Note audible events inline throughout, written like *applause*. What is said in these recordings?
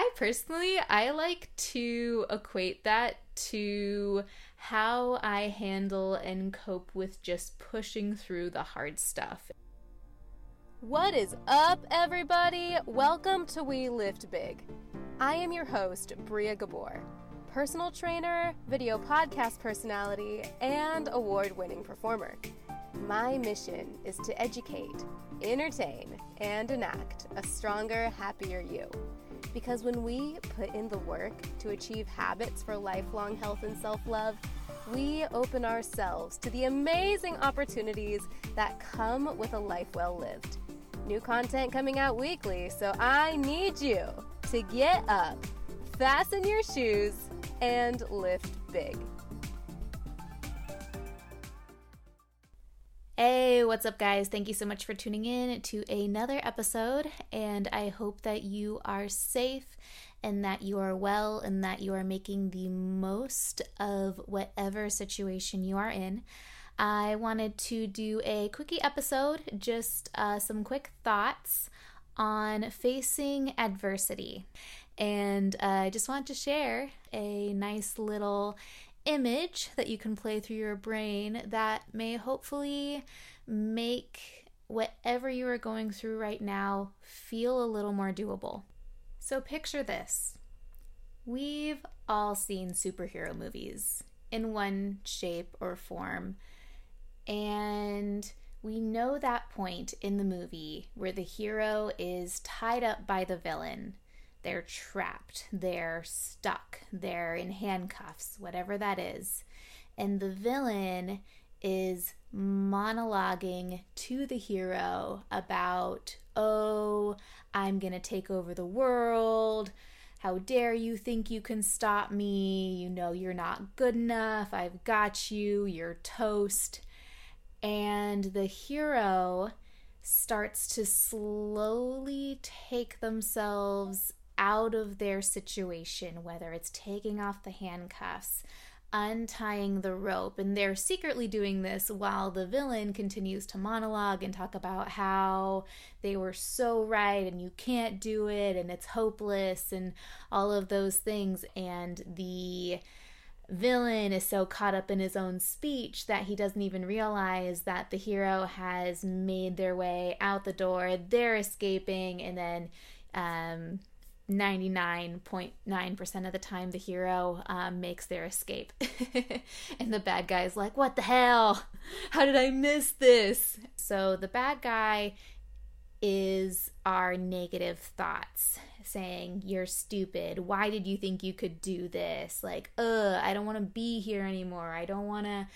I personally, I like to equate that to how I handle and cope with just pushing through the hard stuff. What is up, everybody? Welcome to We Lift Big. I am your host, Bria Gabor, personal trainer, video podcast personality, and award winning performer. My mission is to educate, entertain, and enact a stronger, happier you. Because when we put in the work to achieve habits for lifelong health and self love, we open ourselves to the amazing opportunities that come with a life well lived. New content coming out weekly, so I need you to get up, fasten your shoes, and lift big. Hey, what's up, guys? Thank you so much for tuning in to another episode, and I hope that you are safe and that you are well and that you are making the most of whatever situation you are in. I wanted to do a quickie episode, just uh, some quick thoughts on facing adversity. And uh, I just want to share a nice little image that you can play through your brain that may hopefully make whatever you are going through right now feel a little more doable. So, picture this we've all seen superhero movies in one shape or form, and we know that point in the movie where the hero is tied up by the villain they're trapped, they're stuck, they're in handcuffs, whatever that is. And the villain is monologuing to the hero about, oh, I'm going to take over the world. How dare you think you can stop me? You know you're not good enough. I've got you. You're toast. And the hero starts to slowly take themselves out of their situation, whether it's taking off the handcuffs, untying the rope, and they're secretly doing this while the villain continues to monologue and talk about how they were so right and you can't do it and it's hopeless and all of those things. And the villain is so caught up in his own speech that he doesn't even realize that the hero has made their way out the door. They're escaping, and then um, 99.9% of the time the hero um, makes their escape. *laughs* And the bad guy is like what the hell? How did i miss this? So the bad guy is our negative thoughts saying you're stupid. Why did you think you could do this? Like uh i don't want to be here anymore. I don't want to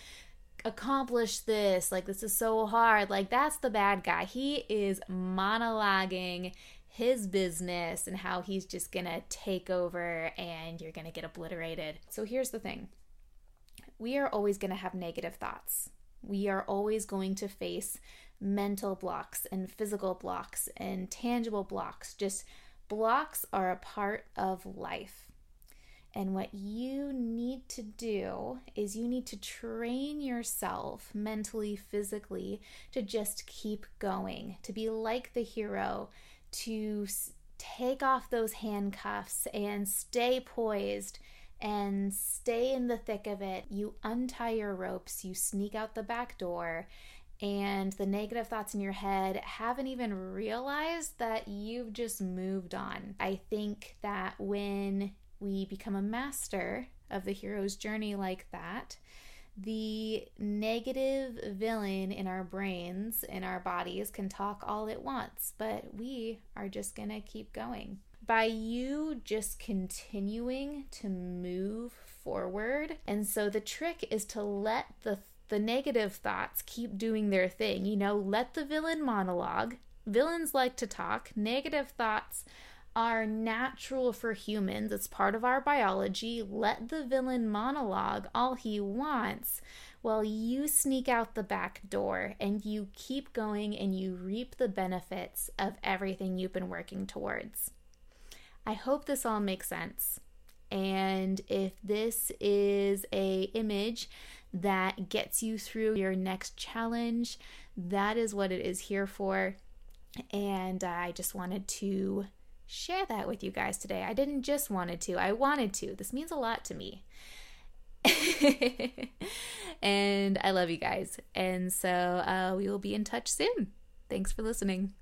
accomplish this. Like this is so hard. Like that's the bad guy. He is monologuing his business and how he's just gonna take over and you're gonna get obliterated. So here's the thing we are always gonna have negative thoughts. We are always going to face mental blocks and physical blocks and tangible blocks. Just blocks are a part of life. And what you need to do is you need to train yourself mentally, physically to just keep going, to be like the hero to take off those handcuffs and stay poised and stay in the thick of it. You untie your ropes, you sneak out the back door, and the negative thoughts in your head haven't even realized that you've just moved on. I think that when we become a master of the hero's journey like that, the negative villain in our brains, in our bodies, can talk all it wants, but we are just gonna keep going. By you just continuing to move forward. And so the trick is to let the the negative thoughts keep doing their thing. You know, let the villain monologue. Villains like to talk. Negative thoughts are natural for humans. It's part of our biology. Let the villain monologue all he wants while you sneak out the back door and you keep going and you reap the benefits of everything you've been working towards. I hope this all makes sense. And if this is a image that gets you through your next challenge, that is what it is here for. And uh, I just wanted to share that with you guys today. I didn't just wanted to, I wanted to. This means a lot to me. *laughs* and I love you guys. And so uh, we will be in touch soon. Thanks for listening.